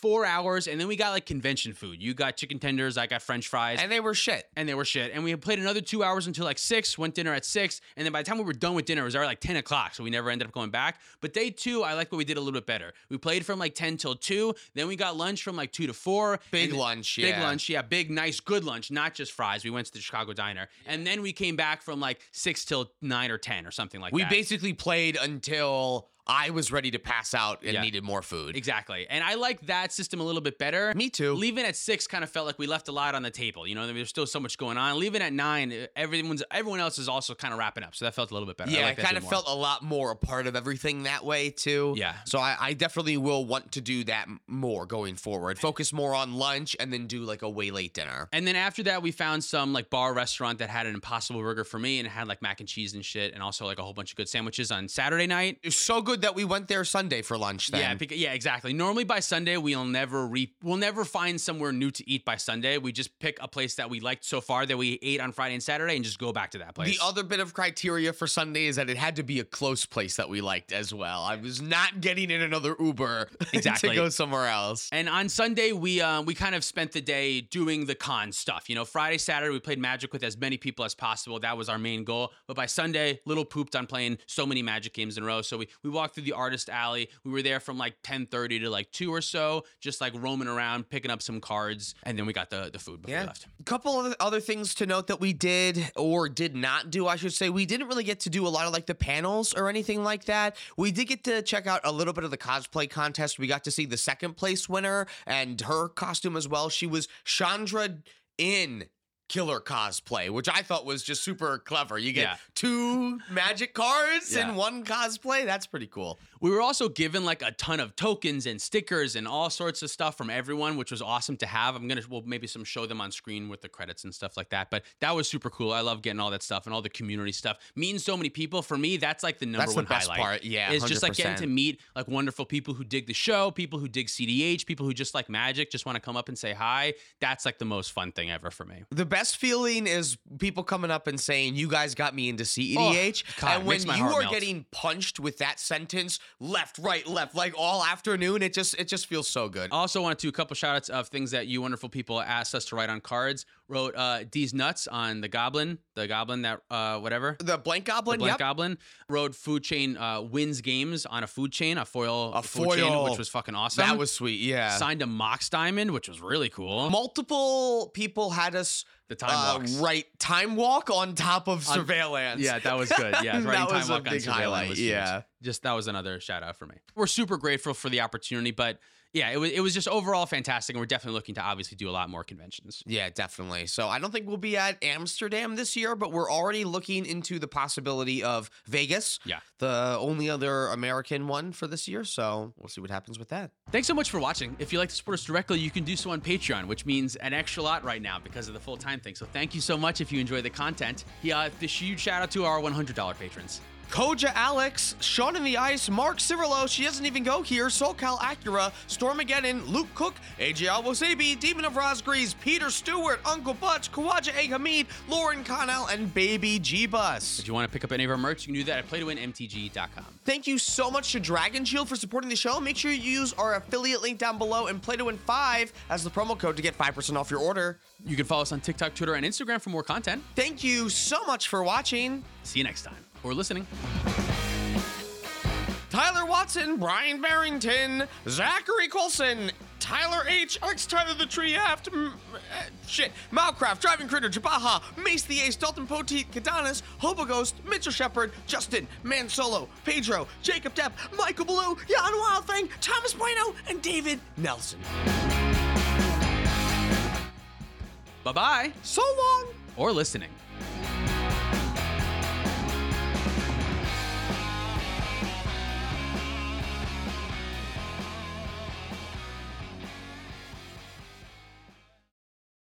four hours and then we got like convention food. You got chicken tenders, I got french fries. And they were shit. and they were shit. And we played another two hours until like six, went dinner at six. And then by the time we were done with dinner, it was already like 10 o'clock. So we never ended up going back. But day two, I like what we did a little bit better. We played from like 10 till two. Then we got lunch from like two to four. Big lunch, Big yeah. lunch, yeah. Big, nice, good lunch, not just fries. We went to the Chicago Diner. And then we came back from like six till nine or 10 or something like We that. We basically played until I was ready to pass out and Yeah. needed more food. Exactly. And I like that system a little bit better. Me too. Leaving at six kind of felt like we left a lot on the table. You know, there's still so much going on. Leaving at nine, everyone's everyone else is also kind of wrapping up. So that felt a little bit better. Yeah, I I, like that kind of felt a lot more a part of everything that way too. Yeah. So I, I definitely will want to do that more going forward. Focus more on lunch and then do like a way late dinner. And then after that, we found some like bar restaurant that had an impossible burger for me and it had like mac and cheese and shit, and also like a whole bunch of good sandwiches on Saturday night. It's so good that we went there Sunday for lunch. Then. Yeah, beca- yeah, exactly. Normally by Sunday we'll never re- we'll never find somewhere new to eat by Sunday. We just pick a place that we liked so far that we ate on Friday and Saturday and just go back to that place. The other bit of criteria for Sunday is that it had to be a close place that we liked as well. I was not getting in another Uber Exactly. to go somewhere else. And on Sunday, we um, we kind of spent the day doing the con stuff. You know, Friday, Saturday, we played Magic with as many people as possible. That was our main goal. But by Sunday, little pooped on playing so many Magic games in a row. So we we walked walked through the artist alley. We were there from like 10:30 to like 2 or so, just like roaming around, picking up some cards, and then we got the the food before we left. A couple of other things to note that we did or did not do, I should say. We didn't really get to do a lot of like the panels or anything like that. We did get to check out a little bit of the cosplay contest. We got to see the second place winner and her costume as well. She was Chandra in killer cosplay, which I thought was just super clever. You get Yeah. two magic cards Yeah. in one cosplay. That's pretty cool. We were also given like a ton of tokens and stickers and all sorts of stuff from everyone, which was awesome to have. I'm gonna well maybe some show them on screen with the credits and stuff like that. But that was super cool. I love getting all that stuff and all the community stuff. Meeting so many people for me, that's like the number That's the best highlight. part. Yeah, it's just like getting to meet like wonderful people who dig the show, people who dig CDH, people who just like magic, just want to come up and say hi. That's like the most fun thing ever for me. The best feeling is people coming up and saying, "You guys got me into CEDH," Oh, God, and when you are melt. getting punched with that sentence, left, right, left, like all afternoon, it just it just feels so good. Also wanted to a couple shout outs of things that you wonderful people asked us to write on cards. Wrote uh D's nuts on the goblin, the goblin that uh whatever. the blank goblin, the Black yep. Goblin Wrote food chain uh, wins games on a food chain, a foil, A food chain, foil. which was fucking awesome. that was sweet. Yeah, signed a Mox Diamond, which was really cool. multiple people had us The time uh, walks. write time walk on top of surveillance. Yeah, that was good. Yeah, That was time a on big surveillance highlight, yeah. just that was another shout out for me. We're super grateful for the opportunity, but yeah, it was it was just overall fantastic, and we're definitely looking to obviously do a lot more conventions. Yeah, definitely. So I don't think we'll be at Amsterdam this year, but we're already looking into the possibility of Vegas. Yeah. The only other American one for this year. So we'll see what happens with that. Thanks so much for watching. If you'd like to support us directly, you can do so on Patreon, which means an extra lot right now because of the full time thing. So thank you so much if you enjoy the content. Yeah, this huge shout out to our $100 patrons. Koja Alex, Sean in the Ice, Mark Cirillo, she doesn't even go here, SoCal Acura, Stormageddon, Luke Cook, AJ Alwasabi, Demon of Rosgrees, Peter Stewart, Uncle Butch, Kawaja A. Hamid, Lauren Connell, and Baby G Bus. If you want to pick up any of our merch, you can do that at playtowinmtg.com. Thank you so much to Dragon Shield for supporting the show. Make sure you use our affiliate link down below and Play to Win 5 as the promo code to get 5% off your order. You can follow us on TikTok, Twitter, and Instagram for more content. Thank you so much for watching. See you next time or listening. Tyler Watson, Brian Barrington, Zachary Colson, Tyler H, Alex Tyler the Tree Aft, m- uh, shit, Malcraft, Driving Critter, Jabaha, Mace the Ace, Dalton Poteet, Kadanis, Hobo Ghost, Mitchell Shepard, Justin, Man Solo, Pedro, Jacob Depp, Michael Blue, Jan Wild Thing, Thomas Bueno, and David Nelson. Bye bye So long! or listening.